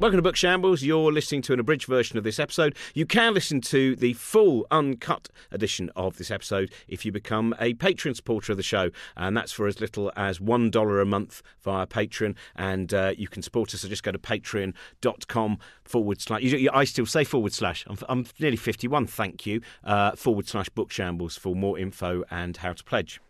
Welcome to Book Shambles. You're listening to an abridged version of this episode. You can listen to the full uncut edition of this episode if you become a Patreon supporter of the show, and that's for as little as $1 a month via Patreon. And uh, you can support us, so just go to patreon.com forward slash. I still say forward slash. I'm, I'm nearly 51, thank you. Uh, forward slash Book Shambles for more info and how to pledge.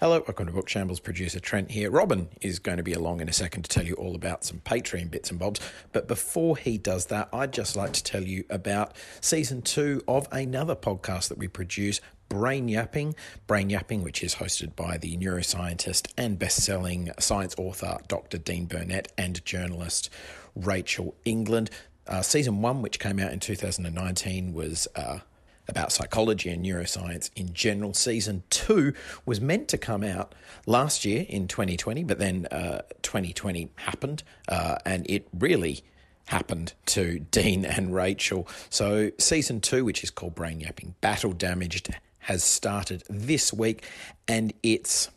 Hello, welcome to Book Shambles. Producer Trent here. Robin is going to be along in a second to tell you all about some Patreon bits and bobs. But before he does that, I'd just like to tell you about season two of another podcast that we produce, Brain Yapping. Brain Yapping, which is hosted by the neuroscientist and best selling science author Dr. Dean Burnett and journalist Rachel England. Uh, season one, which came out in 2019, was. Uh, about psychology and neuroscience in general. Season two was meant to come out last year in 2020, but then uh, 2020 happened, uh, and it really happened to Dean and Rachel. So, season two, which is called Brain Yapping Battle Damaged, has started this week, and it's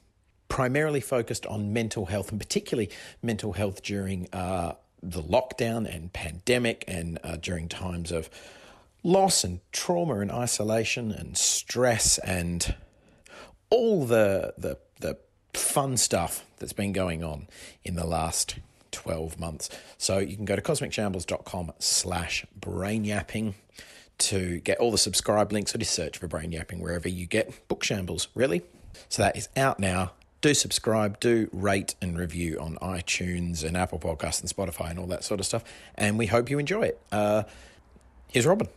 primarily focused on mental health, and particularly mental health during uh, the lockdown and pandemic, and uh, during times of loss and trauma and isolation and stress and all the the the fun stuff that's been going on in the last 12 months. So you can go to cosmicshambles.com slash brain yapping to get all the subscribe links or just search for brain yapping wherever you get book shambles, really. So that is out now. Do subscribe, do rate and review on iTunes and Apple Podcasts and Spotify and all that sort of stuff. And we hope you enjoy it. Uh, here's Robin.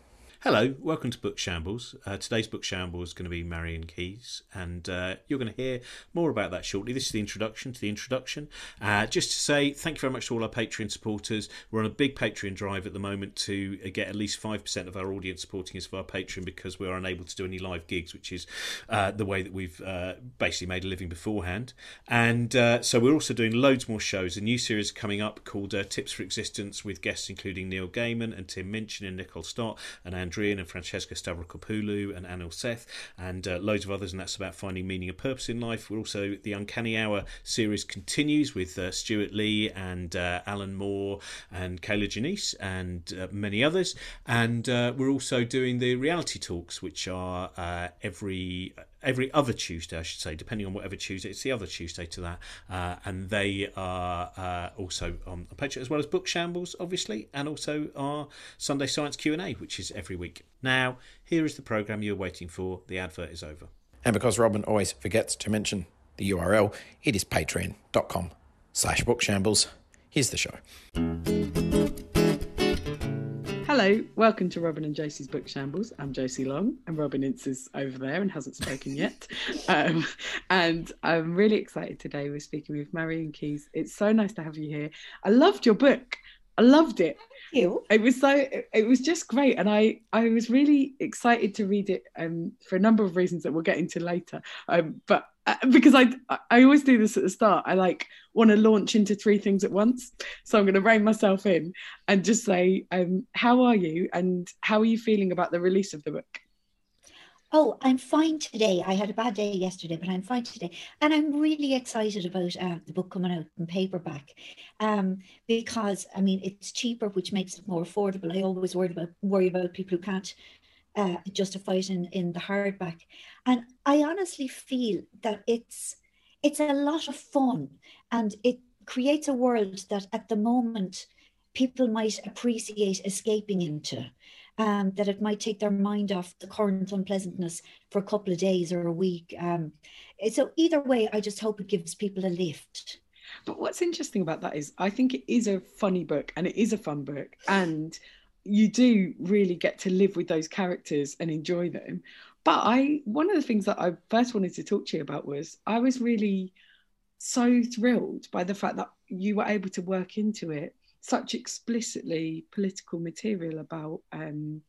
Hello, welcome to Book Shambles. Uh, today's Book Shambles is going to be Marian Keyes, and uh, you're going to hear more about that shortly. This is the introduction to the introduction. Uh, just to say thank you very much to all our Patreon supporters. We're on a big Patreon drive at the moment to uh, get at least 5% of our audience supporting us via Patreon because we are unable to do any live gigs, which is uh, the way that we've uh, basically made a living beforehand. And so we're also doing loads more shows. A new series coming up called Tips for Existence with guests including Neil Gaiman and Tim Minchin and Nicole Stott and Andrew and Francesca Stavrakopoulou and Anil Seth and uh, loads of others, and that's about finding meaning and purpose in life. We're also the Uncanny Hour series continues with uh, Stewart Lee and uh, Alan Moore and Kayla Janice and uh, many others, and uh, we're also doing the reality talks, which are uh, every every other Tuesday, I should say, depending on whatever Tuesday. It's the other Tuesday to that, uh, and they are uh, also on Patreon as well as Book Shambles, obviously, and also our Sunday Science Q and A, which is every week. Now, here is the program you're waiting for. The advert is over. And because Robin always forgets to mention the URL, it is patreon.com slash bookshambles. Here's the show. Hello, welcome to Robin and Josie's Book Shambles. I'm Josie Long, and Robin Ince is over there and hasn't spoken yet. Um, and I'm really excited today. We're speaking with Marian Keyes. It's so nice to have you here. I loved your book. I loved it. You. It was so. It was just great, and I I was really excited to read it um, for a number of reasons that we'll get into later. Um, but because I I always do this at the start. I like want to launch into three things at once. So I'm going to rein myself in and just say, um, how are you and how are you feeling about the release of the book? Oh, I'm fine today. I had a bad day yesterday, but I'm fine today, and I'm really excited about uh, the book coming out in paperback, um, because I mean it's cheaper, which makes it more affordable. I always worry about worry about people who can't uh, justify it in, in the hardback. And I honestly feel that it's it's a lot of fun and it creates a world that at the moment people might appreciate escaping into. Um, that it might take their mind off the current unpleasantness for a couple of days or a week. Um, so either way, I just hope it gives people a lift. But what's interesting about that is I think it is a funny book and it is a fun book. And you do really get to live with those characters and enjoy them. But I, one of the things that I first wanted to talk to you about was I was really so thrilled by the fact that you were able to work into it such explicitly political material about um,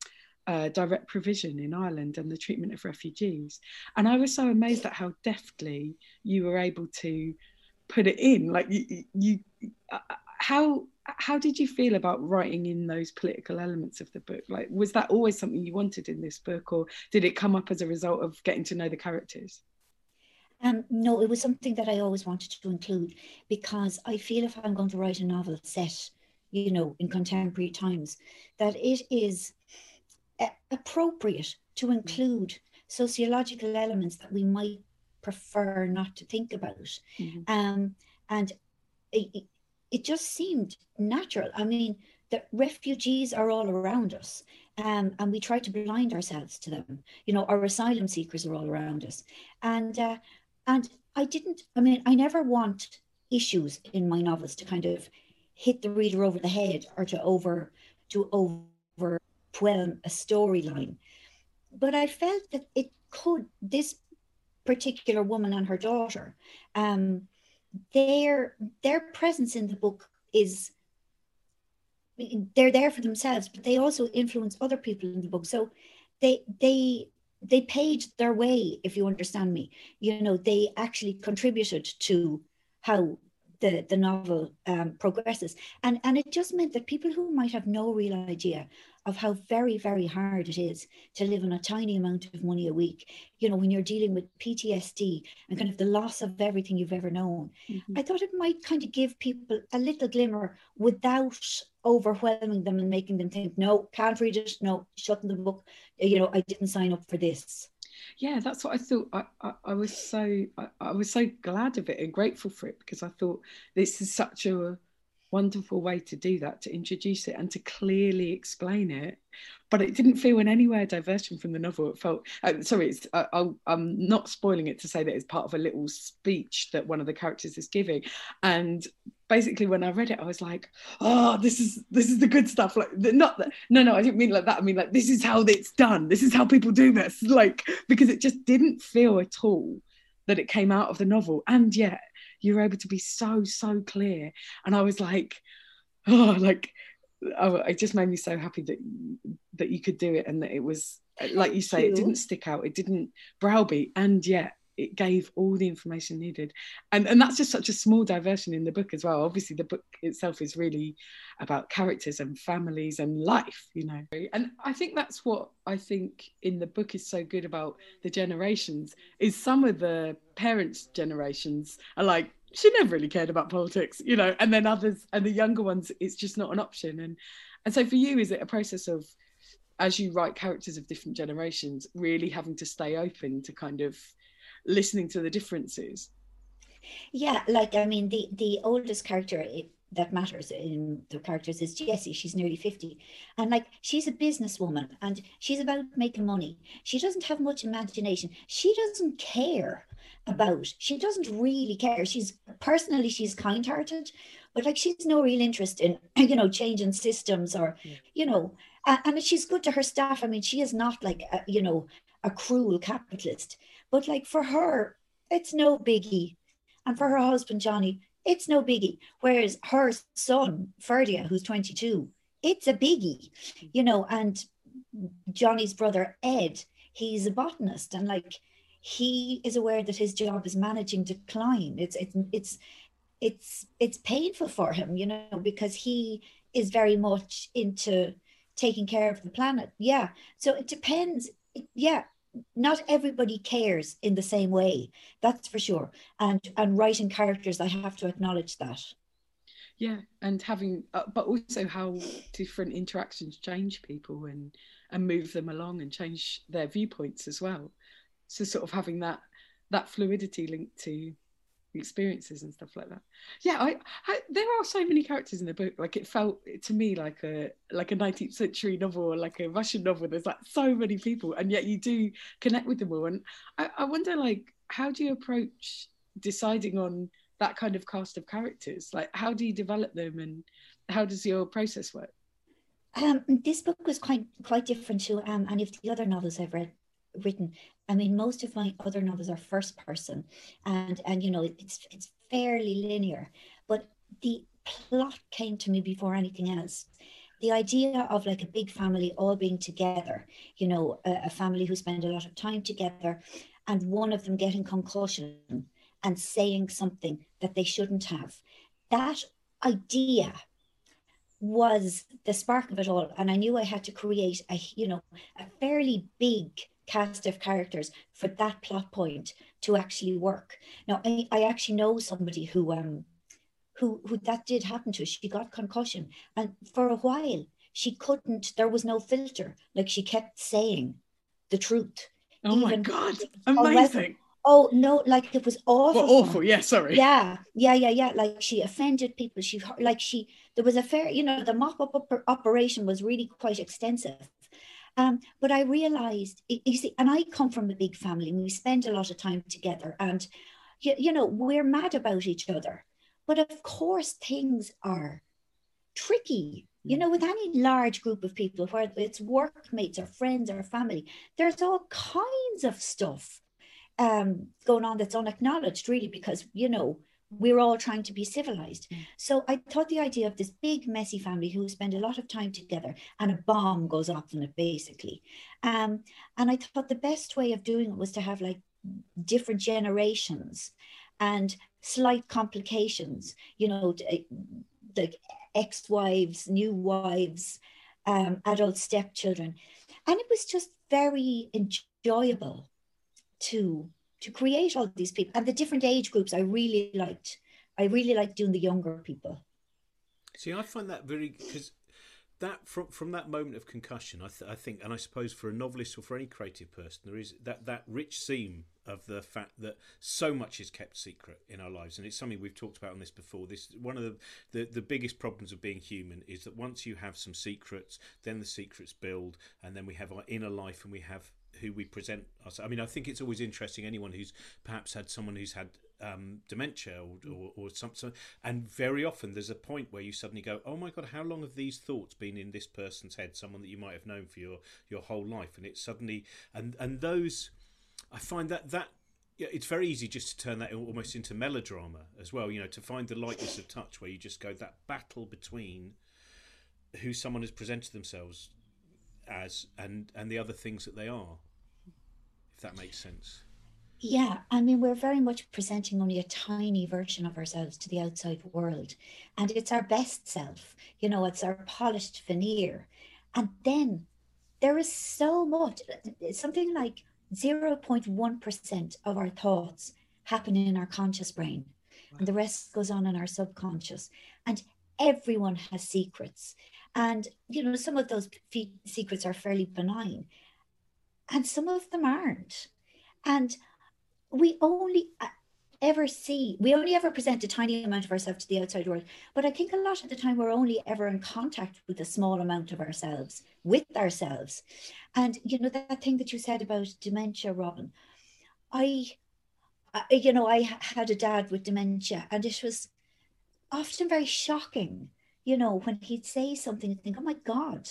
uh, direct provision in Ireland and the treatment of refugees. And I was so amazed at how deftly you were able to put it in. Like you, you uh, how how did you feel about writing in those political elements of the book like was that always something you wanted in this book or did it come up as a result of getting to know the characters Um, no, it was something that I always wanted to include because I feel if I'm going to write a novel set, you know, in contemporary times, that it is appropriate to include sociological elements that we might prefer not to think about. Mhm. Um, and it, just seemed natural. I mean, the refugees are all around us, um, and we try to blind ourselves to them. You know, our asylum seekers are all around us, and uh, and I didn't. I mean, I never want issues in my novels to kind of hit the reader over the head or to over to overwhelm a storyline. But I felt that it could. This particular woman and her daughter, um, their their presence in the book is they're there for themselves, but they also influence other people in the book. So they they they paid their way, if you understand me. You know, they actually contributed to how the the novel um, progresses, and and it just meant that people who might have no real idea of how very very hard it is to live on a tiny amount of money a week, you know, when you're dealing with PTSD and kind of the loss of everything you've ever known, Mhm. I thought it might kind of give people a little glimmer without overwhelming them and making them think, no, can't read it, no, shutting the book, you know, I didn't sign up for this. Yeah that's what i thought. I i, I was so I, I was so glad of it and grateful for it because i thought this is such a wonderful way to do that to introduce it and to clearly explain it. But it didn't feel in any way a diversion from the novel. It felt uh, sorry it's i'm not spoiling it to say that it's part of a little speech that one of the characters is giving. And basically when i read it i was like oh this is this is the good stuff. Like not that no no i didn't mean like that. I mean like this is how it's done. This is how people do this. Like because it just didn't feel at all that it came out of the novel. And yet you were able to be so so clear. And i was like oh like oh, it just made me so happy that that you could do it and that it was like you say it didn't stick out. It didn't browbeat. And yet it gave all the information needed. And and that's just such a small diversion in the book as well. Obviously the book itself is really about characters and families and life you know. And i think that's what i think in the book is so good about the generations is some of the parents generations are like she never really cared about politics you know and then others and the younger ones it's just not an option. And and so for you is it a process of as you write characters of different generations really having to stay open to kind of listening to the differences Yeah, like I mean, the the oldest character i- that matters in the characters is Jessie. She's nearly 50. And like she's a businesswoman and she's about making money. She doesn't have much imagination. She doesn't care about, she doesn't really care. She's personally, she's kind-hearted, but like she's no real interest in, you know, changing systems or, Yeah. you know, a- and she's good to her staff. I mean, she is not like, a, you know, a cruel capitalist, but like for her, it's no biggie. And for her husband, Johnny, it's no biggie. Whereas her son, Ferdia, who's 22, it's a biggie, you know. And Johnny's brother, Ed, he's a botanist. And like, he is aware that his job is managing decline. It's, it's, it's, it's, it's painful for him, you know, because he is very much into taking care of the planet. Yeah. So it depends. Yeah. Not everybody cares in the same way. That's for sure and and writing characters i have to acknowledge that yeah and having uh, but also how different interactions change people and and move them along and change their viewpoints as well so sort of having that that fluidity linked to experiences and stuff like that. Yeah I, I there are so many characters in the book like it felt to me like a like a 19th century novel or like a russian novel. There's like so many people and yet you do connect with them all. And i, I wonder like how do you approach deciding on that kind of cast of characters? Like how do you develop them and how does your process work? Um, this book was quite quite different to um, any of the other novels i've read written i mean most of my other novels are first person and and you know it's it's fairly linear but the plot came to me before anything else the idea of like a big family all being together you know a, a family who spend a lot of time together and one of them getting concussion and saying something that they shouldn't have. That idea was the spark of it all. And I knew I had to create a, you know, a fairly big cast of characters for that plot point to actually work. Now, I, I actually know somebody who um who who that did happen to. She got concussion, and for a while she couldn't. There was no filter. Like she kept saying the truth. Oh my god! Amazing. Oh no, like it was awful. Well, awful, yeah, sorry. Yeah, yeah, yeah, yeah. Like she offended people. She like she there was a fair, you know, the mop-up operation was really quite extensive. Um, but I realized, you see, and I come from a big family and we spend a lot of time together and, you, you know, we're mad about each other. But of course, things are tricky. You know, with any large group of people, whether it's workmates or friends or family, there's all kinds of stuff um, going on that's unacknowledged, really, because, you know, we're all trying to be civilized. Mm. So I thought the idea of this big, messy family who spend a lot of time together and a bomb goes off in it, basically. Um, and I thought the best way of doing it was to have like different generations and slight complications, you know, eh, like ex wives, new wives, um, adult stepchildren. And it was just very enjoyable to to create all these people. And the different age groups i really liked i really liked doing the younger people. See i find that very because that from from that moment of concussion I, th- I think and i suppose for a novelist or for any creative person there is that that rich seam of the fact that so much is kept secret in our lives. And it's something we've talked about on this before. This one of the, the the biggest problems of being human is that once you have some secrets then the secrets build and then we have our inner life and we have who we present us. I mean, I think it's always interesting. Anyone who's perhaps had someone who's had um, dementia or, or, or something, and very often there's a point where you suddenly go, "Oh my god, how long have these thoughts been in this person's head? Someone that you might have known for your your whole life." And it's suddenly and and those, I find that that yeah, it's very easy just to turn that almost into melodrama as well. You know, to find the lightness of touch where you just go that battle between who someone has presented themselves as and and the other things that they are if that makes sense. Yeah i mean we're very much presenting only a tiny version of ourselves to the outside world and it's our best self you know it's our polished veneer. And then there is so much something like 0.1% of our thoughts happen in our conscious brain and the rest goes on in our subconscious. And everyone has secrets. And, you know, some of those secrets are fairly benign, and some of them aren't. And we only uh, ever see, we only ever present a tiny amount of ourselves to the outside world. But I think a lot of the time we're only ever in contact with a small amount of ourselves, with ourselves. And, you know, that thing that you said about dementia, Robin, I, I you know, I had a dad with dementia, and it was often very shocking you know, when he'd say something and think, oh my God,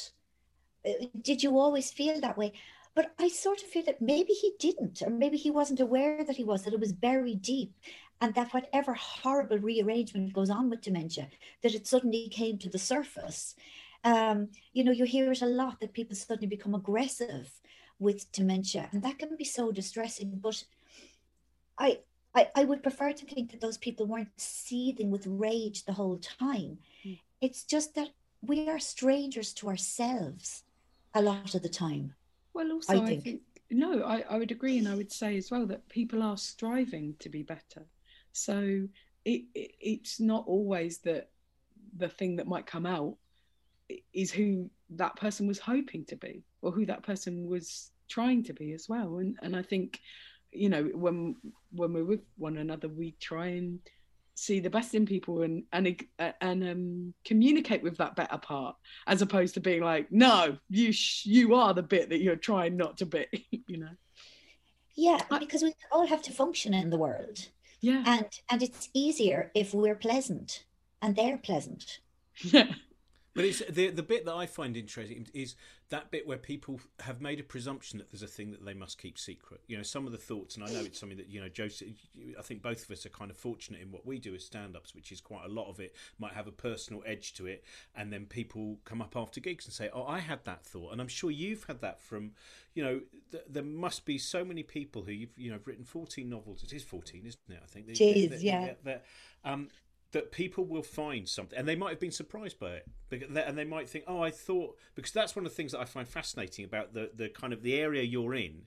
uh, did you always feel that way? But I sort of feel that maybe he didn't, or maybe he wasn't aware that he was, that it was buried deep, and that whatever horrible rearrangement goes on with dementia, that it suddenly came to the surface. Um, you know, you hear it a lot that people suddenly become aggressive with dementia, and that can be so distressing. But I, I, I would prefer to think that those people weren't seething with rage the whole time. Mm. It's just that we are strangers to ourselves a lot of the time. Well, also, I think, I think no, I, I would agree, and I would say as well that people are striving to be better. So it, it it's not always that the thing that might come out is who that person was hoping to be or who that person was trying to be as well and and I think you know when when we're with one another we try and see the best in people and and and um, communicate with that better part as opposed to being like no you sh- you are the bit that you're trying not to be you know? Yeah because we all have to function in the world. Yeah. And and it's easier if we're pleasant and they're pleasant. Yeah but it's the the bit that I find interesting is that bit where people have made a presumption that there's a thing that they must keep secret. You know, some of the thoughts, and I know it's something that you know, Joseph. I think both of us are kind of fortunate in what we do as stand-ups, which is quite a lot of it might have a personal edge to it, and then people come up after gigs and say, "Oh, I had that thought," and I'm sure you've had that from, you know, th- there must be so many people who you've you know have written 14 novels. It is 14, isn't it? I think. It is, yeah. um, that people will find something, and they might have been surprised by it. And they might think, oh, I thought because that's one of the things that I find fascinating about the the kind of the area you're in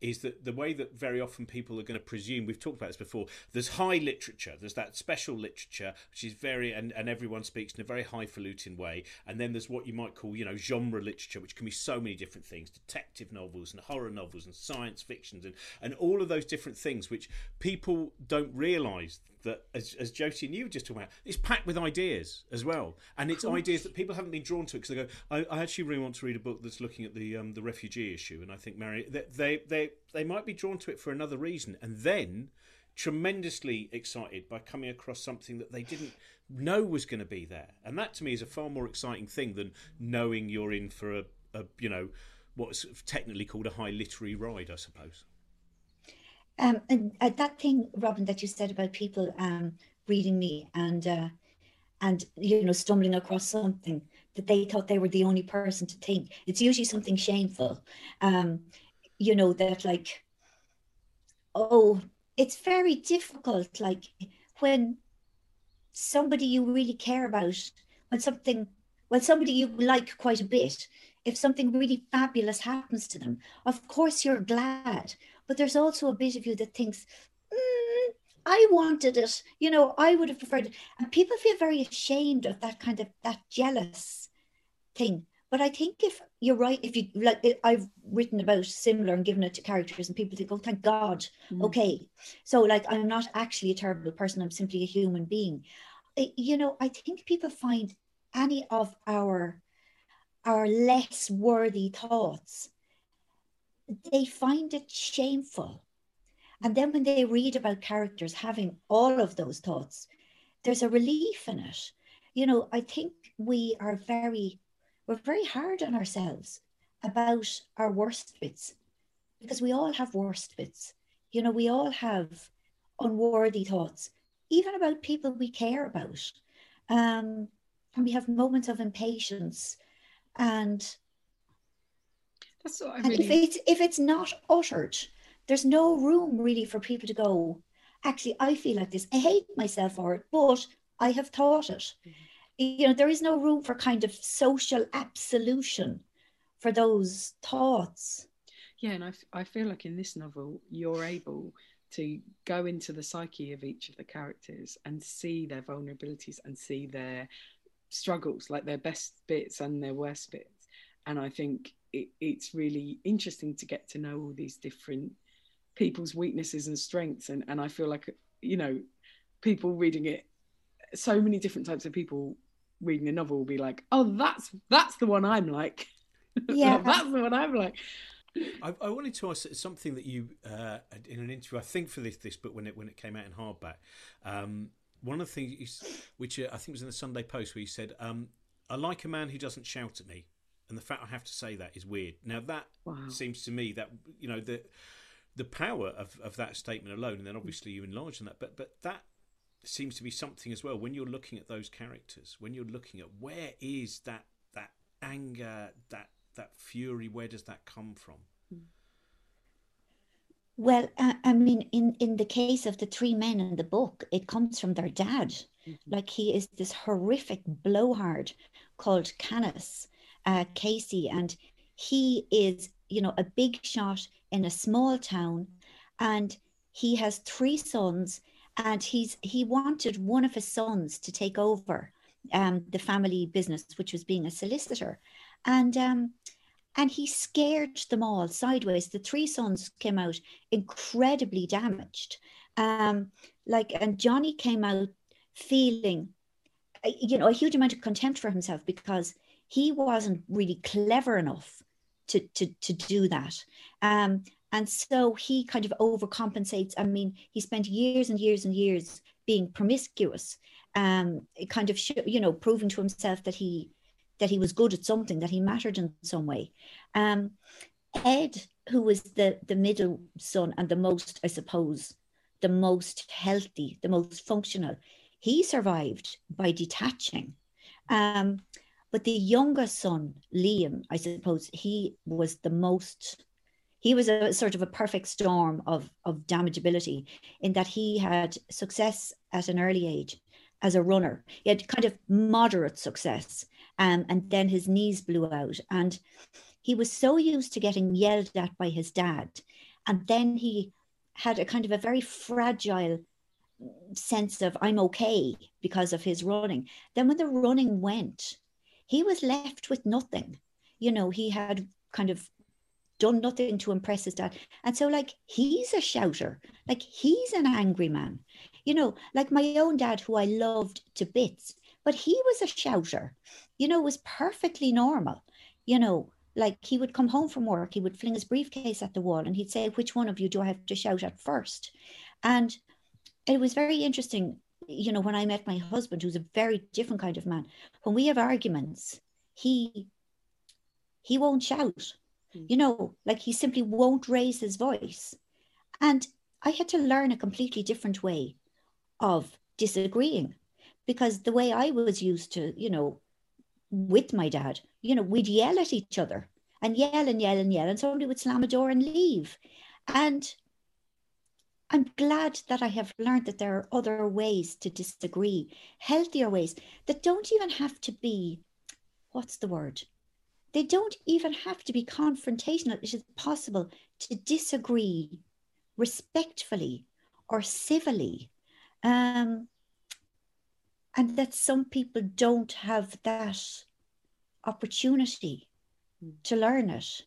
is that the way that very often people are going to presume we've talked about this before. There's high literature, there's that special literature which is very and, and everyone speaks in a very highfalutin way, and then there's what you might call you know genre literature, which can be so many different things, detective novels and horror novels and science fictions and and all of those different things which people don't realise that as, as Josie and you were just talking about, it's packed with ideas as well, and it's ideas that people haven't been drawn to it because they go, I, I, actually really want to read a book that's looking at the um, the refugee issue, and I think Mary, they, they they they might be drawn to it for another reason, and then tremendously excited by coming across something that they didn't know was going to be there, and that to me is a far more exciting thing than knowing you're in for a, a you know what's technically called a high literary ride, I suppose. Um, and uh, that thing, Robin, that you said about people um, reading me and uh, and you know stumbling across something that they thought they were the only person to think. It's usually something shameful, um, you know that like, oh, it's very difficult. Like when somebody you really care about, when something, when somebody you like quite a bit, if something really fabulous happens to them, of course you're glad but there's also a bit of you that thinks, I wanted it. You know, I would have preferred it. And people feel very ashamed of that kind of that jealous thing. But I think if you're right, if you like, I've written about similar and given it to characters, and people think, oh, thank God. Mm. Okay. So, like, I'm not actually a terrible person. I'm simply a human being. You know, I think people find any of our our less worthy thoughts they find it shameful. And then when they read about characters having all of those thoughts, there's a relief in it. You know, I think we are very, we're very hard on ourselves about our worst bits because we all have worst bits. You know, we all have unworthy thoughts, even about people we care about. Um, and we have moments of impatience and that's what I really... And if it's if it's not uttered, there's no room really for people to go. Actually, I feel like this. I hate myself for it, but I have thought it. Mm-hmm. You know, there is no room for kind of social absolution for those thoughts. Yeah, and I, I feel like in this novel, you're able to go into the psyche of each of the characters and see their vulnerabilities and see their struggles, like their best bits and their worst bits. And I think it, it's really interesting to get to know all these different people's weaknesses and strengths and, and i feel like you know people reading it so many different types of people reading the novel will be like oh that's that's the one i'm like yeah that's the one i'm like I, I, wanted to ask something that you uh, in an interview I think for this this book when it when it came out in hardback um, one of the things which uh, I think was in the Sunday Post where you said um, I like a man who doesn't shout at me and the fact I have to say that is weird. Now that wow. seems to me that you know the the power of, of that statement alone, and then obviously you enlarge on that, but but that seems to be something as well when you're looking at those characters, when you're looking at where is that that anger, that that fury, where does that come from? Well, uh, I mean, in, in the case of the three men in the book, it comes from their dad. Mm-hmm. Like he is this horrific blowhard called Canice, uh, Casey, and he is, you know, a big shot in a small town, and he has three sons, and he's he wanted one of his sons to take over um, the family business, which was being a solicitor, and um, and he scared them all sideways. The three sons came out incredibly damaged, um, like, and Johnny came out feeling, you know, a huge amount of contempt for himself because he wasn't really clever enough to to to do that. Um, and so he kind of overcompensates. I mean, he spent years and years and years being promiscuous, um, kind of you know proving to himself that he that he was good at something, that he mattered in some way. Um, Ed, who was the the middle son and the most, I suppose, the most healthy, the most functional, he survived by detaching. Um, but the younger son, Liam, I suppose he was the most, he was a sort of a perfect storm of, of damageability in that he had success at an early age as a runner. He had kind of moderate success. Um, and then his knees blew out. And he was so used to getting yelled at by his dad. And then he had a kind of a very fragile sense of I'm okay because of his running. Then when the running went, he was left with nothing. You know, he had kind of done nothing to impress his dad. And so, like, he's a shouter, like, he's an angry man. You know, like my own dad, who I loved to bits, but he was a shouter, you know, was perfectly normal. You know, like he would come home from work, he would fling his briefcase at the wall and he'd say, Which one of you do I have to shout at first? And it was very interesting, you know, when I met my husband, who's a very different kind of man, when we have arguments, he he won't shout. Mm. You know, like he simply won't raise his voice. And I had to learn a completely different way of disagreeing because the way I was used to, you know, with my dad, you know, we'd yell at each other and yell and yell and yell, and somebody would slam a door and leave. And I'm glad that I have learned that there are other ways to disagree, healthier ways that don't even have to be, what's the word? They don't even have to be confrontational. It is possible to disagree respectfully or civilly. Um, and that some people don't have that opportunity mm. to learn it.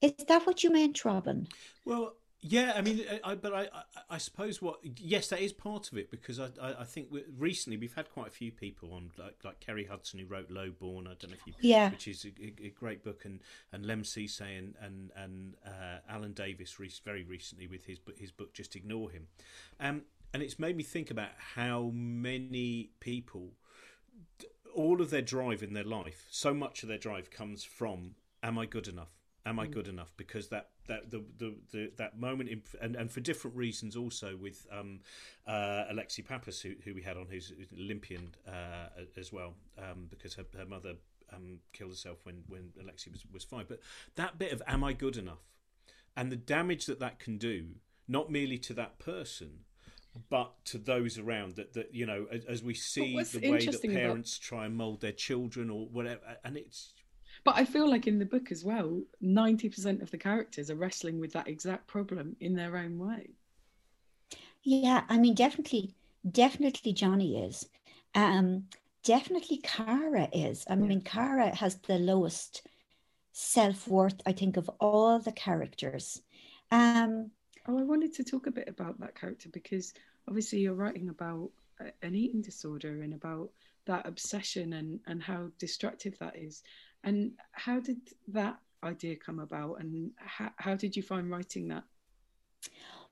Is that what you meant, Robin? Well, yeah, I mean, I, but I, I, suppose what yes, that is part of it because I, I, I think recently we've had quite a few people on like like Kerry Hudson who wrote Lowborn. I don't know if you, yeah, which is a, a great book, and and Lemn Sissay and and and uh, Alan Davies very recently with his his book Just Ignore Him, um, and it's made me think about how many people, all of their drive in their life, so much of their drive comes from, "Am I good enough? Am I mm. good enough?" Because that that the, the, the that moment in, and and for different reasons also with um, uh, Alexi Pappas who, who we had on who's Olympian uh, as well um, because her, her mother um, killed herself when when Alexi was was five but that bit of am I good enough and the damage that that can do not merely to that person but to those around that that you know as, as we see the way that parents about... try and mold their children or whatever and it's but I feel like in the book as well, 90% of the characters are wrestling with that exact problem in their own way. Yeah, I mean, definitely, definitely Johnny is. Um, definitely Cara is. I mean, Cara has the lowest self worth, I think, of all the characters. Um, oh, I wanted to talk a bit about that character because obviously you're writing about an eating disorder and about that obsession and, and how destructive that is. And how did that idea come about, and how, how did you find writing that?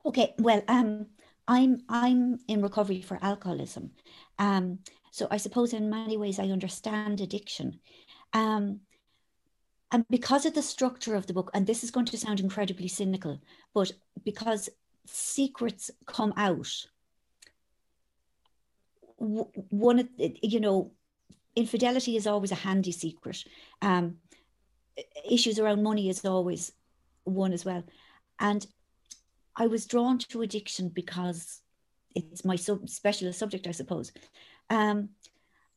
Okay, well, um, I'm I'm in recovery for alcoholism, um, so I suppose in many ways I understand addiction, um, and because of the structure of the book, and this is going to sound incredibly cynical, but because secrets come out, one of you know infidelity is always a handy secret. Um, issues around money is always one as well. And I was drawn to addiction because it's my sub- subject, I suppose. Um,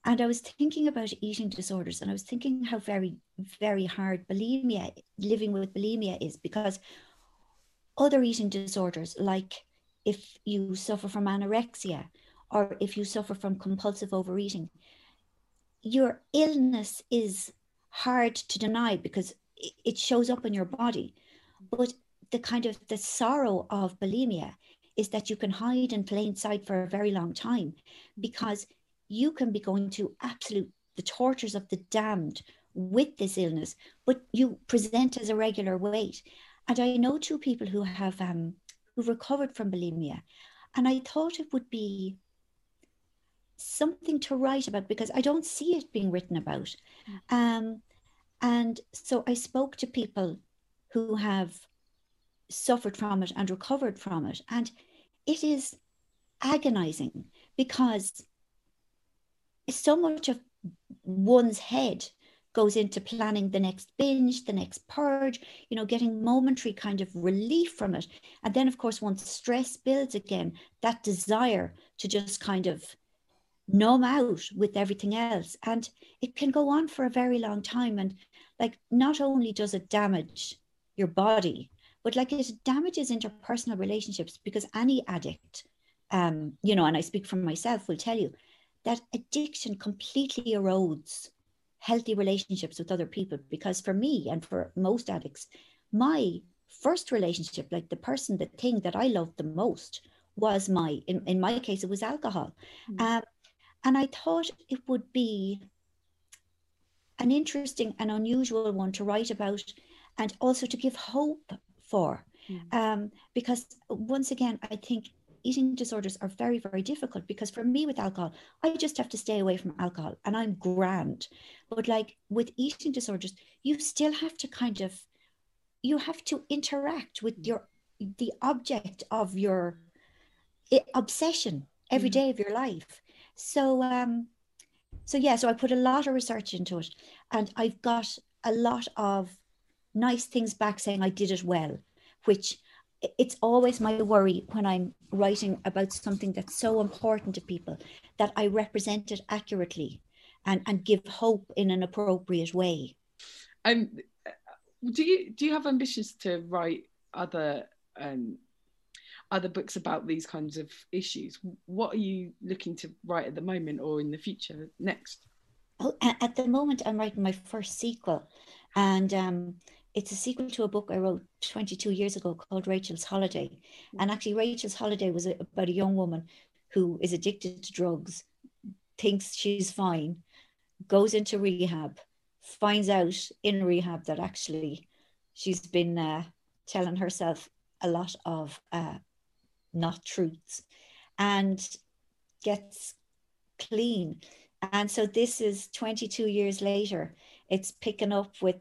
and I was thinking about eating disorders, and I was thinking how very, very hard bulimia, living with bulimia is, because other eating disorders, like if you suffer from anorexia or if you suffer from compulsive overeating, your illness is hard to deny because it shows up in your body. But the kind of the sorrow of bulimia is that you can hide in plain sight for a very long time because you can be going through absolute the tortures of the damned with this illness, but you present as a regular weight. And I know two people who have um, who recovered from bulimia, and I thought it would be something to write about because I don't see it being written about. Mm. Um, and so I spoke to people who have suffered from it and recovered from it. And it is agonizing because so much of one's head goes into planning the next binge, the next purge, you know, getting momentary kind of relief from it. And then, of course, once stress builds again, that desire to just kind of numb out with everything else. And it can go on for a very long time. And like, not only does it damage your body, but like it damages interpersonal relationships because any addict, um, you know, and I speak for myself, will tell you that addiction completely erodes healthy relationships with other people. Because for me and for most addicts, my first relationship, like the person, the thing that I loved the most was my, in, in my case, it was alcohol. Mm. Um, and I thought it would be an interesting and unusual one to write about and also to give hope for. Mm. Um, because once again, I think eating disorders are very, very difficult because for me with alcohol, I just have to stay away from alcohol and I'm grand. But like with eating disorders, you still have to kind of you have to interact with your the object of your obsession every mm. of your life. So um so yeah, so I put a lot of research into it and I've got a lot of nice things back saying I did it well, which it's always my worry when I'm writing about something that's so important to people that I represent it accurately and, and give hope in an appropriate way. Um, do you do you have ambitions to write other um, other books about these kinds of issues? What are you looking to write at the moment or in the future next? Oh, at the moment, I'm writing my first sequel, and um, it's a sequel to a book I wrote 22 years ago called Rachel's Holiday. And actually, Rachel's Holiday was about a young woman who is addicted to drugs, thinks she's fine, goes into rehab, finds out in rehab that actually she's been uh, telling herself a lot of uh, not truths and gets clean. And so this is 22 years later. It's picking up with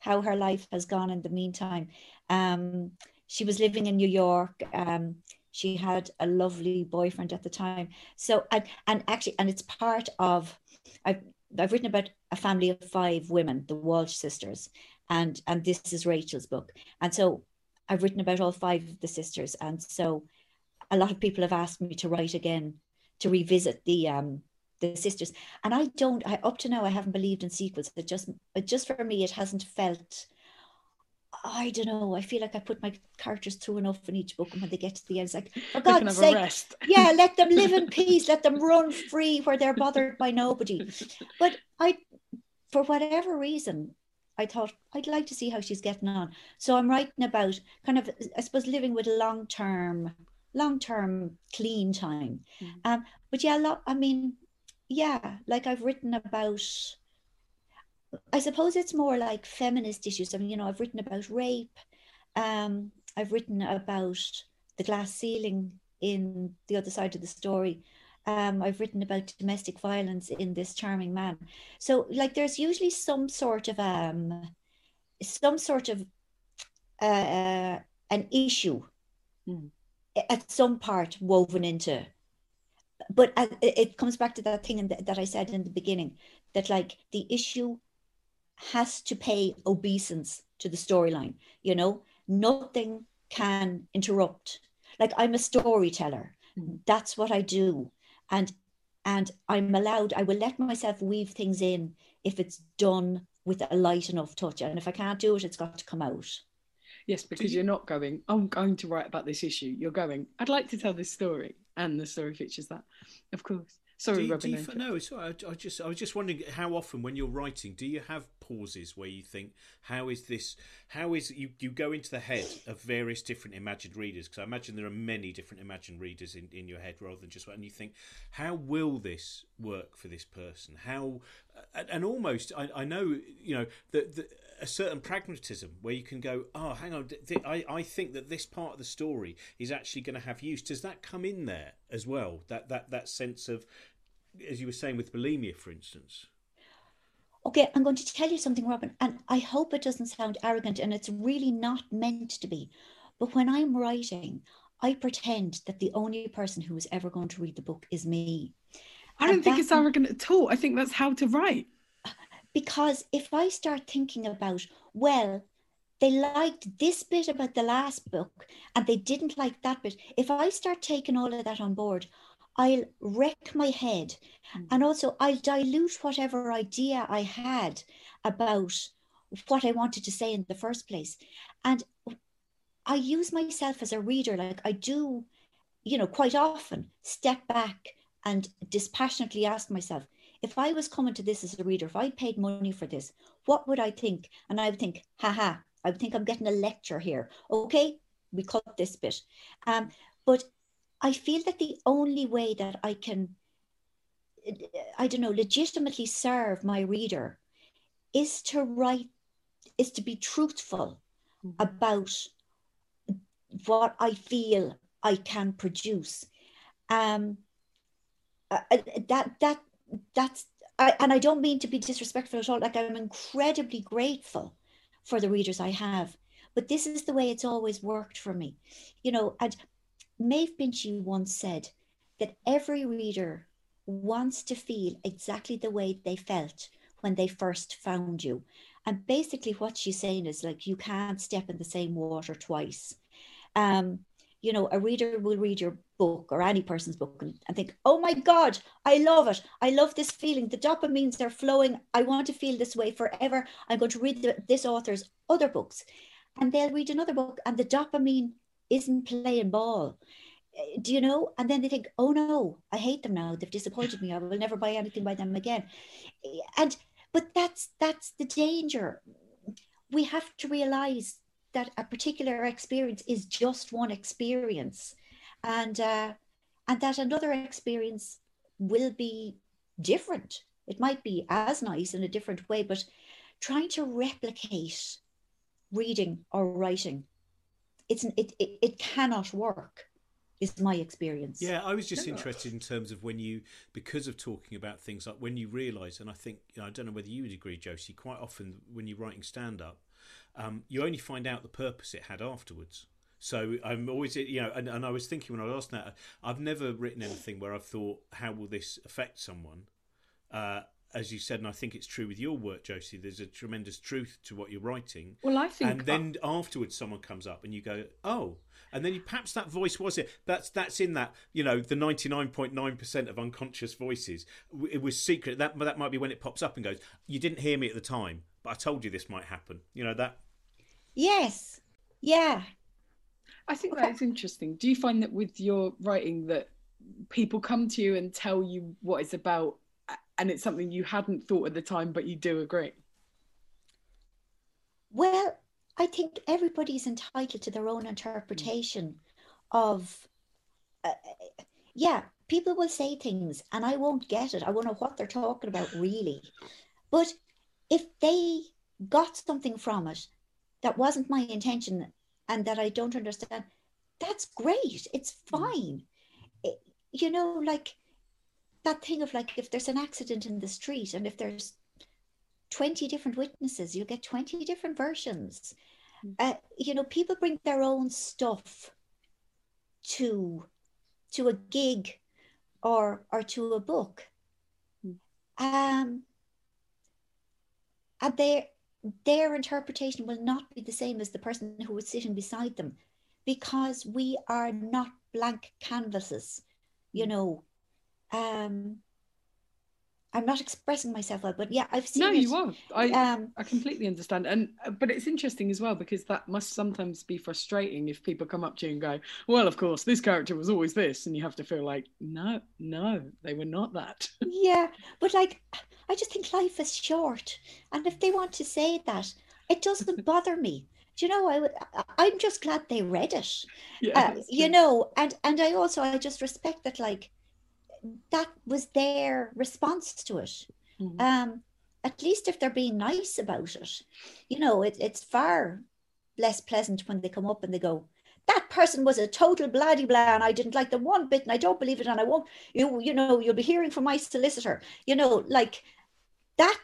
how her life has gone in the meantime. Um, she was living in New York. Um, she had a lovely boyfriend at the time. So and and actually, and it's part of I've I've written about a family of five women, the Walsh sisters, and and this is Rachel's book. And so I've written about all five of the sisters, and so a lot of people have asked me to write again to revisit the um the sisters and i don't i up to now i haven't believed in sequels it just it just for me it hasn't felt I don't know. I feel like I put my characters through enough in each book, and when they get to the end, it's like, for God's sake, yeah, let them live in peace, let them run free where they're bothered by nobody. But I, for whatever reason, I thought I'd like to see how she's getting on. So I'm writing about kind of, I suppose, living with long term, long term clean time. Mm. Um, but yeah, a lot. I mean, yeah, like I've written about, I suppose it's more like feminist issues. I mean, you know, I've written about rape. Um, I've written about the glass ceiling in the other side of the story. Um, I've written about domestic violence in this charming man. So, like, there's usually some sort of um, some sort of uh, uh an issue mm. At some part woven into but it comes back to that thing that I said in the beginning that like the issue has to pay obeisance to the storyline. You know, nothing can interrupt. Like I'm a storyteller. Mm-hmm. That's what I do, and and I'm allowed. I will let myself weave things in if it's done with a light enough touch, and if I can't do it, it's got to come out. Yes, because you're not going, I'm going to write about this issue. You're going, I'd like to tell this story. And the story features that, of course. Sorry, do you, do you, no, it's I, I just I was just wondering how often when you're writing, do you have pauses where you think, how is this? How is you you go into the head of various different imagined readers? Because I imagine there are many different imagined readers in, in your head rather than just one. And you think, how will this work for this person? How and almost I, I know you know that a certain pragmatism where you can go, oh, hang on, th- th- I, I think that this part of the story is actually going to have use. Does that come in there as well? That that that sense of, as you were saying with bulimia, for instance. Okay, I'm going to tell you something, Robin, and I hope it doesn't sound arrogant, and it's really not meant to be. But when I'm writing, I pretend that the only person who is ever going to read the book is me. I don't and think it's arrogant at all. I think that's how to write. Because if I start thinking about, well, they liked this bit about the last book and they didn't like that bit, if I start taking all of that on board, I'll wreck my head. Mm. And also, I'll dilute whatever idea I had about what I wanted to say in the first place. And I use myself as a reader, like I do, you know, quite often step back and dispassionately ask myself, if I was coming to this as a reader, if I paid money for this, what would I think? And I would think, haha, I would think I'm getting a lecture here. Okay, we cut this bit. Um, but I feel that the only way that I can, I don't know, legitimately serve my reader is to write, is to be truthful Mhm. about what I feel I can produce. Um, uh, uh, that that that's I, and I don't mean to be disrespectful at all. Like I'm incredibly grateful for the readers I have, but this is the way it's always worked for me, you know. And Maeve Binchy once said that every reader wants to feel exactly the way they felt when they first found you. And basically, what she's saying is like, you can't step in the same water twice. Um, you know, a reader will read your book or any person's book and, and think, oh my God, I love it. I love this feeling. The dopamines are flowing. I want to feel this way forever. I'm going to read the, this author's other books. And they'll read another book and the dopamine isn't playing ball. Eh, Do you know? And then they think, oh no, I hate them now. They've disappointed me. I will never buy anything by them again. Eh, And but that's that's the danger. We have to realize that a particular experience is just one experience, and uh, and that another experience will be different. It might be as nice in a different way, but trying to replicate reading or writing, it's it it, it cannot work. Is my experience. Yeah, I was just interested in terms of when you, because of talking about things like when you realise, and I think you know, I don't know whether you would agree, Josie. Quite often when you're writing stand up, um, you only find out the purpose it had afterwards. So I'm always, you know, and, and I was thinking when I was asked that, I've never written anything where I've thought, how will this affect someone? Uh, as you said, and I think it's true with your work, Josie. There's a tremendous truth to what you're writing, Well, I think and then afterwards someone comes up and you go, oh, and then you, perhaps that voice was it. That's that's in that you know the ninety nine point nine percent of unconscious voices. It was secret. That that might be when it pops up and goes, you didn't hear me at the time, but I told you this might happen. You know that. Yes. Yeah. I think that is interesting. Do you find that with your writing that people come to you and tell you what it's about and it's something you hadn't thought at the time but you do agree? Well, I think everybody's entitled to their own interpretation of, uh, yeah, people will say things and I won't get it. I won't know what they're talking about really. But if they got something from it that wasn't my intention and that I don't understand, that's great. It's fine. It- you know, like that thing of like if there's an accident in the street and if there's 20 different witnesses, you'll get 20 different versions. Mm. Uh, you know, people bring their own stuff to to a gig or or to a book. Mm. Um and their their interpretation will not be the same as the person who was sitting beside them because we are not blank canvases, you Mm. know. Um I'm not expressing myself well, but yeah, I've seen No, it. you are. I um I completely understand, and uh, but it's interesting as well because that must sometimes be frustrating if people come up to you and go, "Well, of course, this character was always this," and you have to feel like, "No, no, they were not that." Yeah, but like, I just think life is short, and if they want to say that, it doesn't bother me. Do you know? I would. I- I'm just glad they read it. yeah, Uh, you know, and and I also I just respect that. Like, that was their response to it. Mhm. Um, at least if they're being nice about it, you know, it, it's far less pleasant when they come up and they go, that person was a total bloody blah and I didn't like them one bit and I don't believe it and I won't you you know you'll be hearing from my solicitor you know like that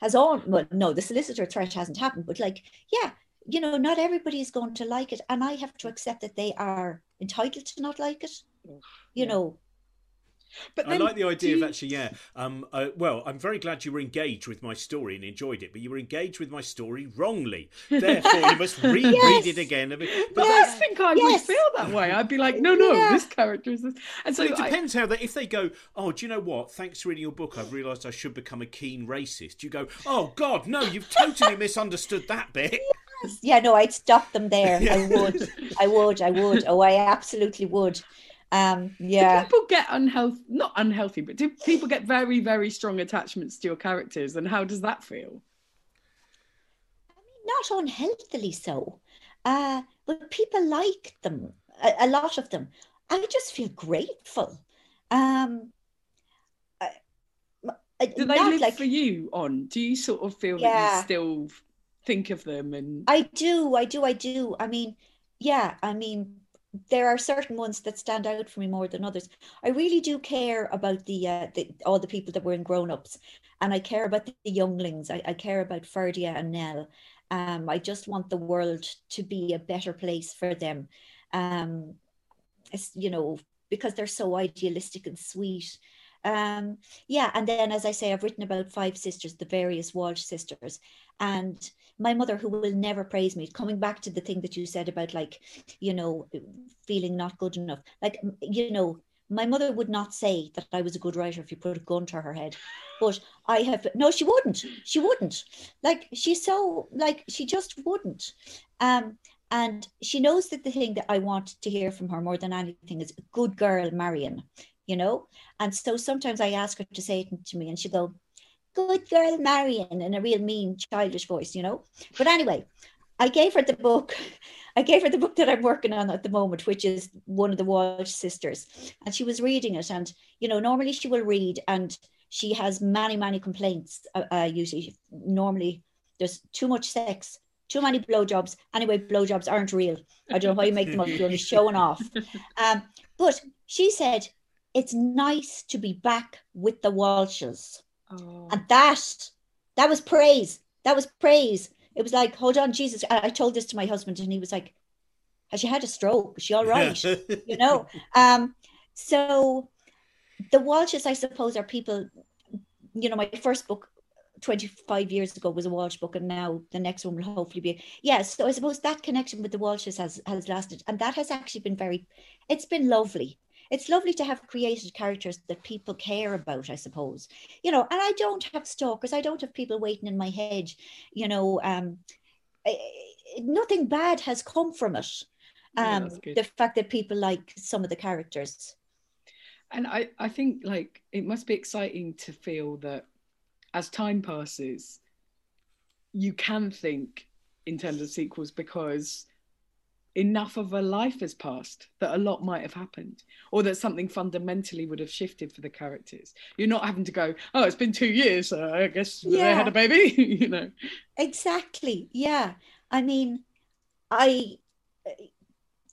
has all well no the solicitor threat hasn't happened but like yeah you know not everybody is going to like it and I have to accept that they are entitled to not like it you know But I like the idea you... of actually, yeah. Um, uh, well, I'm very glad you were engaged with my story and enjoyed it, but you were engaged with my story wrongly. Therefore, you must reread yes. it again. But yes. I think I yes. would feel that way. I'd be like, no, no, yeah. this character is this. And so it depends I... how they. If they go, oh, do you know what? Thanks for reading your book, I've realised I should become a keen racist. You go, oh God, no, you've totally misunderstood that bit. Yes. Yeah, no, I'd stop them there. I would. I would. I would. Oh, I absolutely would. Um, yeah. Do people get unhealthy, not unhealthy, but do people get very, very strong attachments to your characters? And how does that feel? I mean, not unhealthily so, uh, but people like them, a, a, lot of them. I just feel grateful. Um, do they live like, for you on? Do you sort of feel yeah. that you still think of them and I do, I do, I do. I mean, yeah, I mean there are certain ones that stand out for me more than others. I really do care about the, uh, the all the people that were in grown ups, and I care about the younglings. I, I care about Ferdia and Nell. Um, I just want the world to be a better place for them. Um, you know, because they're so idealistic and sweet. Um, yeah, and then as I say, I've written about five sisters, the various Walsh sisters, and my mother who will never praise me coming back to the thing that you said about like you know feeling not good enough like you know my mother would not say that I was a good writer if you put a gun to her head. But I have no, she wouldn't. She wouldn't. Like she's so like she just wouldn't. Um, and she knows that the thing that I want to hear from her more than anything is good girl Marian, you know? And so sometimes I ask her to say it to me and she go, good girl Marian in a real mean childish voice, you know. But anyway, I gave her the book. I gave her the book that I'm working on at the moment, which is one of the Walsh sisters, and she was reading it. And you know, normally she will read, and she has many, many complaints. Uh, uh, usually, normally there's too much sex, too many blowjobs. Anyway, blowjobs aren't real. I don't know why you make them up. You're only showing off. Um, but she said it's nice to be back with the Walshes. Oh. And that, that was praise. That was praise. It was like, hold on, Jesus. I, I told this to my husband, and he was like, Has she had a stroke? Is she all right? you know? Um, so the Walshes, I suppose, are people, you know, my first book 25 years ago was a Walsh book, and now the next one will hopefully be. Yes, yeah, so I suppose that connection with the Walshes has has lasted, and that has actually been very, it's been lovely it's lovely to have created characters that people care about, I suppose. You know, and I don't have stalkers, I don't have people waiting in my head, you know, um, eh, eh, nothing bad has come from it. Um, yeah, the fact that people like some of the characters. And I, I think like it must be exciting to feel that as time passes, you can think in terms of sequels because enough of a life has passed that a lot might have happened or that something fundamentally would have shifted for the characters. You're not having to go oh it's been two years so i guess yeah. they had a baby you know? Exactly yeah. I mean i uh,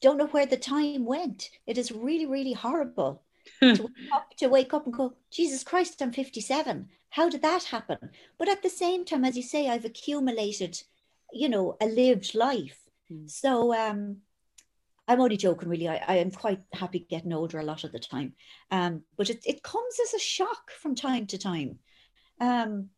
don't know where the time went. It is really really horrible to, wake up, to wake up and go jesus christ i'm 57 how did that happen? But at the same time as you say i've accumulated you know a lived life Mm. So um, I'm only joking, really. I, I am quite happy getting older a lot of the time. Um, but it, it comes as a shock from time to time. Um,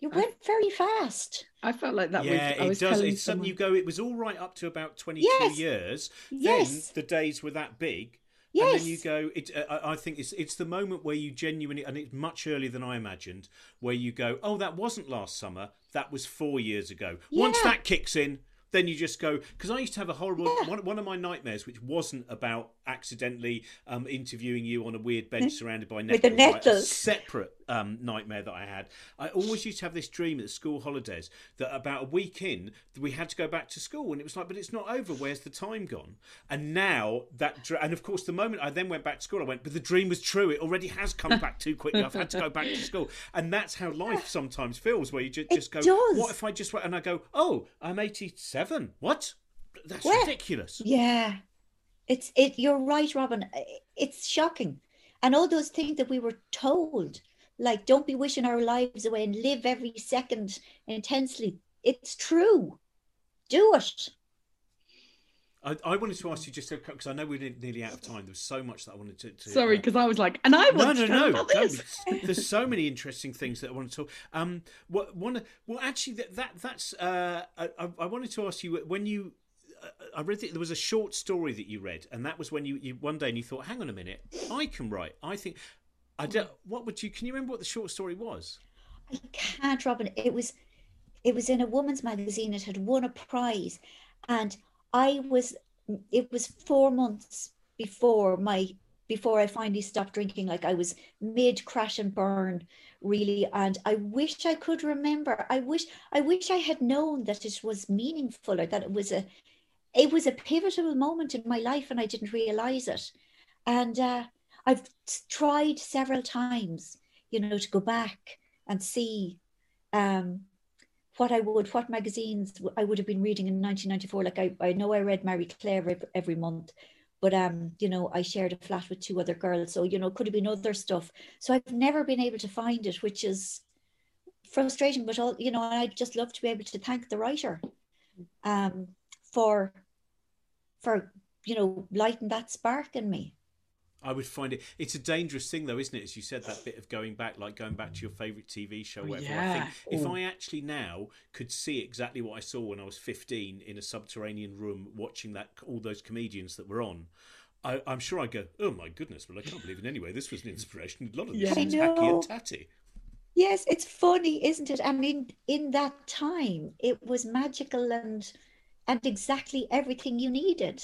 you went I, very fast. I felt like that. Yeah, with, it does. It's something you go. It was all right up to about twenty-two yes. years. Yes. Then the days were that big. Yes. And then you go. It, uh, I think it's it's the moment where you genuinely, and it's much earlier than I imagined, where you go, "Oh, that wasn't last summer. That was four years ago." Yeah. Once that kicks in, then you just go because I used to have a horrible yeah. one, one of my nightmares, which wasn't about accidentally um, interviewing you on a weird bench surrounded by nettles. With the nettles. separate um, nightmare that I had. I always used to have this dream at the school holidays that about a week in we had to go back to school, and it was like, but it's not over. Where's the time gone? And now that, and of course, the moment I then went back to school, I went, but the dream was true. It already has come back too quickly. I've had to go back to school, and that's how life sometimes feels, where you just, just go, does. what if I just went and I go, oh, I'm 87. What? That's ridiculous. Yeah. It's it. You're right, Robin. It's shocking, and all those things that we were told, like don't be wishing our lives away and live every second intensely. It's true. Do it. I, I wanted to ask you just because I know we're nearly out of time. There was so much that I wanted to. to Sorry, because I was like, and I want no, to no, know no. about this. There's so many interesting things that I want to talk. Um, what one? Well, actually, that, that that's. Uh, I, I wanted to ask you when you. Uh, I read that there was a short story that you read, and that was when you, you one day and you thought, "Hang on a minute, I can write." I think. I don't. What would you? Can you remember what the short story was? I can't, Robin. It was, it was in a woman's magazine. It had won a prize, and I was it was four months before my before I finally stopped drinking. Like I was mid crash and burn, really. And I wish I could remember. I wish I wish I had known that it was meaningful or that it was a it was a pivotal moment in my life and I didn't realize it. And uh, I've tried several times, you know, to go back and see um, what I would, what magazines I would have been reading in 1994. Like I, I know I read Marie Claire every, month, but um, you know, I shared a flat with two other girls, so you know, could have been other stuff. So I've never been able to find it, which is frustrating. But all you know, I'd just love to be able to thank the writer, um, for, for you know, lighting that spark in me. I would find it. It's a dangerous thing, though, isn't it? As you said, that bit of going back, like going back to your favourite TV show, oh, whatever. Yeah. I think if Ooh. I actually now could see exactly what I saw when I was fifteen in a subterranean room watching that all those comedians that were on. I, I'm sure I'd go, oh my goodness, well, I can't believe it anyway. This was an inspiration. A lot of this Yeah. I is hacky and tatty. Yes, it's funny, isn't it? I mean, in that time, it was magical and and exactly everything you needed.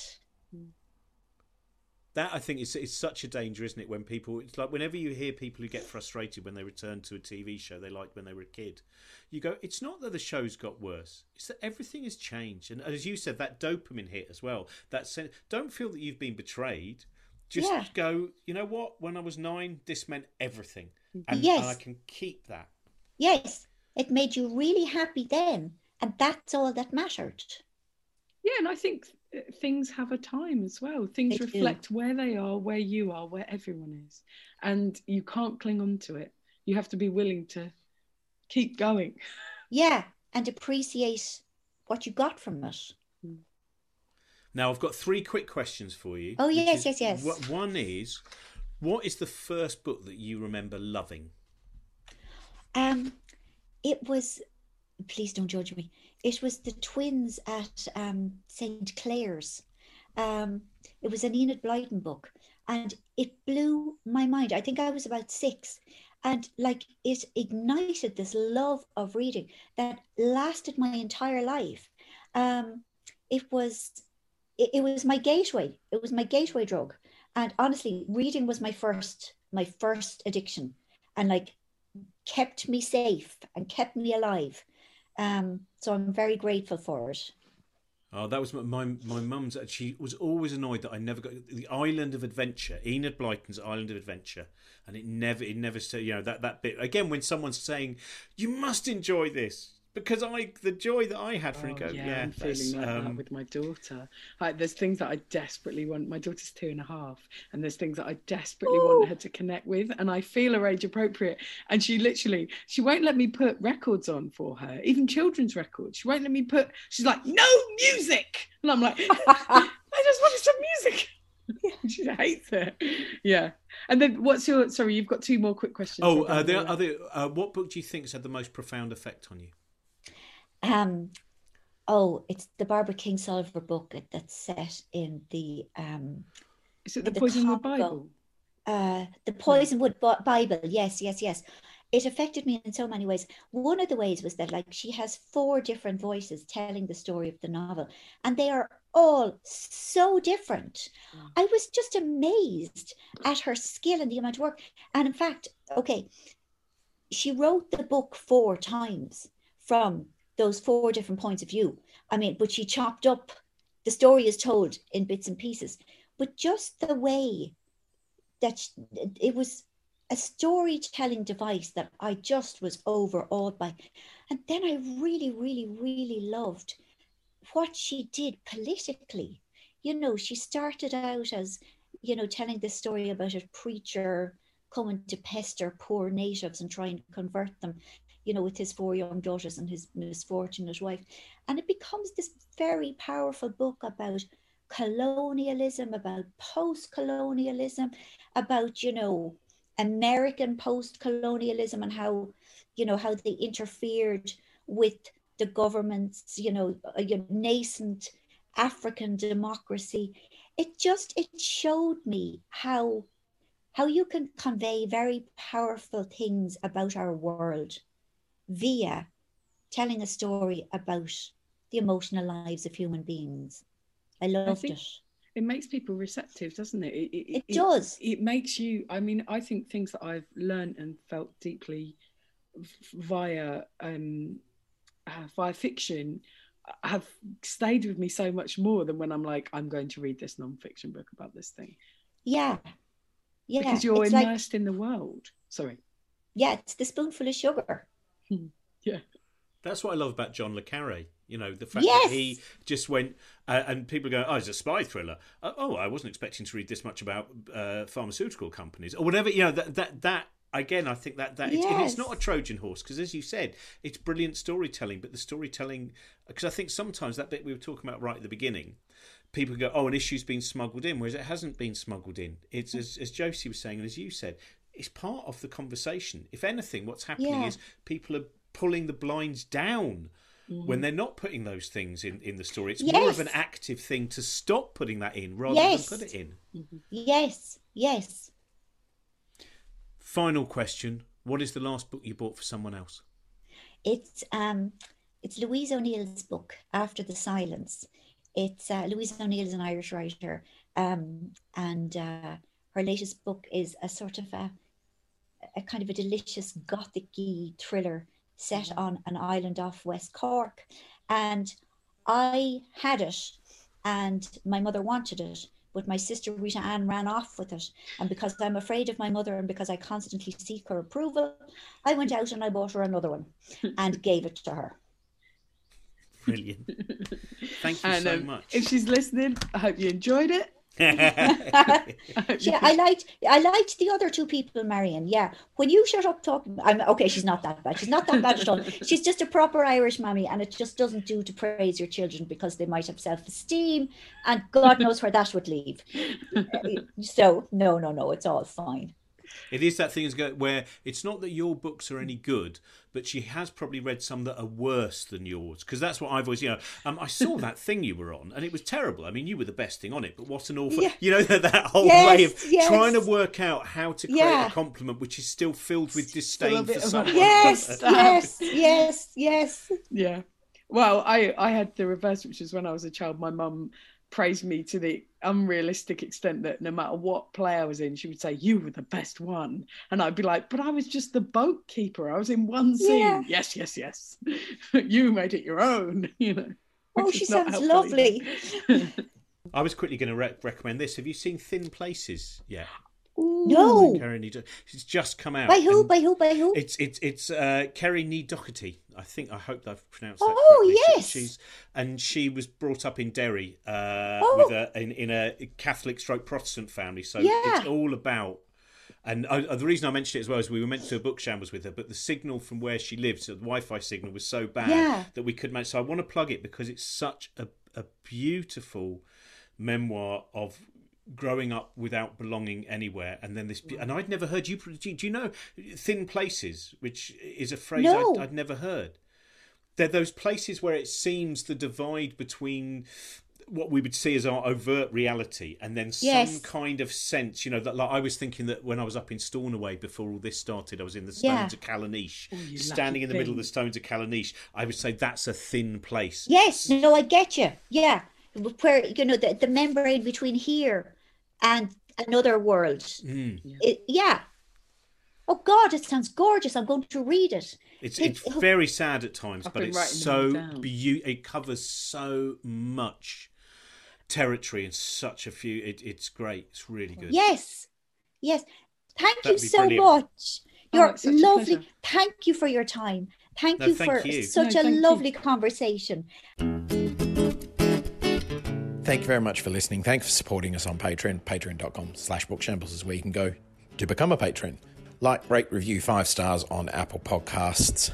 That I think is is such a danger, isn't it? When people, it's like whenever you hear people who get frustrated when they return to a TV show they liked when they were a kid, you go, it's not that the show's got worse; it's that everything has changed. And as you said, that dopamine hit as well. That sen- don't feel that you've been betrayed. Just Yeah. go. You know what? When I was nine, this meant everything, and, Yes. and I can keep that. Yes, it made you really happy then, and that's all that mattered. Yeah, and I think things have a time as well. Things They do. reflect where they are, where you are, where everyone is. And you can't cling on to it. You have to be willing to keep going. Yeah, and appreciate what you got from it. Now I've got three quick questions for you. Oh, yes, is- yes, yes. One is, what is the first book that you remember loving? Um, it was, please don't judge me. It was the twins at um, St. Clare's. Um, it was an Enid Blyton book, and it blew my mind. I think I was about six, and like it ignited this love of reading that lasted my entire life. Um, it was, it, it was my gateway. It was my gateway drug, and honestly, reading was my first, my first addiction, and like kept me safe and kept me alive. Um, so I'm very grateful for it. Oh, that was my my mum's. She was always annoyed that I never got the Island of Adventure, Enid Blyton's Island of Adventure, and it never it never said you know that that bit again when someone's saying you must enjoy this because I the joy that I had from. Oh, Go, yeah, yeah, I'm feeling like that um, with my daughter. Like, there's things that I desperately want. My daughter's two and a half, and there's things that I desperately want her to connect with, and I feel her age appropriate. And she literally, she won't let me put records on for her, even children's records. She won't let me put. She's like, no music, and I'm like, I just wanted some music. she hates it. Yeah. And then, what's your? Sorry, you've got two more quick questions. Oh, uh, the other uh, what book do you think's had the most profound effect on you? Um, oh, it's the Barbara Kingsolver book that's set in the um, Is it the the Poisonwood. Bible? uh, the Poisonwood Bi- Bible. Yes, yes, yes. It affected me in so many ways. One of the ways was that, like, she has four different voices telling the story of the novel, and they are all so different. Mm. I was just amazed at her skill and the amount of work. And in fact, okay, she wrote the book four times from those four different points of view. I mean, but she chopped up the story is told in bits and pieces, but just the way that sh- it was a storytelling device that I just was overawed by. And then I really, really, really loved what she did politically. You know, she started out as, you know, telling this story about a preacher coming to pester poor natives and try and convert them, you know, with his four young daughters and his misfortunate wife. And it becomes this very powerful book about colonialism, about post colonialism, about, you know, American post colonialism and how, you know, how they interfered with the government's, you know, uh, a, a nascent African democracy. It just it showed me how how you can convey very powerful things about our world via telling a story about the emotional lives of human beings. I loved I it. It makes people receptive, doesn't it? It, it, it does. It, makes you. I mean, I think things that I've learned and felt deeply via um, uh, via fiction have stayed with me so much more than when I'm like, I'm going to read this non-fiction book about this thing. Yeah, yeah. Because you're it's immersed like, in the world. Sorry. Yeah, it's the spoonful of sugar. yeah. That's what I love about John le Carre. You know, the fact yes. that he just went, uh, and people go, oh, it's a spy thriller. Uh, oh, I wasn't expecting to read this much about uh, pharmaceutical companies or whatever. You know, that that that again, I think that that yes. it's, it's, not a Trojan horse because, as you said, it's brilliant storytelling. But the storytelling, because I think sometimes that bit we were talking about right at the beginning, people go, "Oh, an issue's been smuggled in," whereas it hasn't been smuggled in. It's as, as Josie was saying, and as you said, it's part of the conversation. If anything, what's happening yeah. is people are pulling the blinds down mm-hmm. when they're not putting those things in, in the story. It's yes. more of an active thing to stop putting that in rather yes. than put it in. Mm-hmm. Yes, yes. Final question: What is the last book you bought for someone else? It's um, it's Louise O'Neill's book, After the Silence. It's uh, Louise O'Neill is an Irish writer, um, and uh, her latest book is a sort of a, a kind of a delicious gothic thriller set mm-hmm. on an island off West Cork. And I had it, and my mother wanted it, but my sister Rita Ann ran off with it. And because I'm afraid of my mother and because I constantly seek her approval, I went out and I bought her another one and gave it to her. Brilliant. Thank you and, so um, much. If she's listening, I hope you enjoyed it. yeah, I liked I liked the other two people, Marian. Yeah, when you shut up talking, I'm okay. She's not that bad. She's not that bad at all. She's just a proper Irish mammy, and it just doesn't do to praise your children because they might have self esteem, and God knows where that would leave. so no, no, no, it's all fine. It is that thing where it's not that your books are any good, but she has probably read some that are worse than yours. Because that's what I've always, you know, um, I saw that thing you were on, and it was terrible. I mean, you were the best thing on it, but what an awful, yeah. you know, that, that whole yes, way of yes. trying to work out how to create yeah. a compliment which is still filled with disdain for someone. Yes, yes, yes, yes. Yeah. Well, I I had the reverse, which is when I was a child. My mum praised me to the unrealistic extent that no matter what play I was in, she would say, You were the best one. And I'd be like, But I was just the boat keeper. I was in one scene. Yeah. Yes, yes, yes. you made it your own, you know. Oh, she sounds lovely. I was quickly going to re- recommend this. Have you seen Thin Places yet? No. Kerri It's just come out. By who? By who? By who? It's it's it's uh, Kerri ní Dochartaigh. I think I hope I've pronounced that. Oh correctly. yes. She's and she was brought up in Derry uh, oh. with a in, in a Catholic stroke Protestant family. So yeah. it's all about. And I, the reason I mentioned it as well is we were meant to do a book shambles with her, but the signal from where she lives, so the Wi-Fi signal was so bad yeah. that we couldn't. Manage. So I want to plug it because it's such a, a beautiful memoir of growing up without belonging anywhere and then this and i'd never heard you do you know thin places which is a phrase no. I'd, I'd, never heard they're those places where it seems the divide between what we would see as our overt reality and then some yes. kind of sense you know that like i was thinking that when i was up in stornoway before all this started i was in the stones yeah. of callanish oh, standing in the thing. middle of the stones of callanish i would say that's a thin place yes no i get you yeah where you know the, the membrane between here and another world. Mm. It, yeah. Oh God, it sounds gorgeous. I'm going to read it. It's it, it's very sad at times, I've but it's so beautiful. it covers so much territory in such a few. It, it's great. It's really good. Yes, yes. Thank That'd you so brilliant. much. You're oh, lovely. Thank you for your time. Thank no, you thank for you. such no, a lovely you. conversation. Thank you very much for listening. Thanks for supporting us on Patreon. Patreon.com slash bookshambles is where you can go to become a patron. Like, rate, review five stars on Apple Podcasts.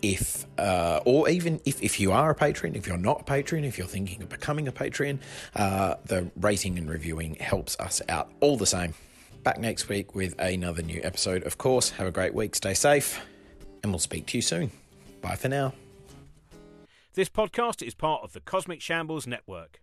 if, uh, or even if, if you are a patron, if you're not a patron, if you're thinking of becoming a patron, uh, the rating and reviewing helps us out all the same. Back next week with another new episode. Of course, have a great week, stay safe, and we'll speak to you soon. Bye for now. This podcast is part of the Cosmic Shambles Network.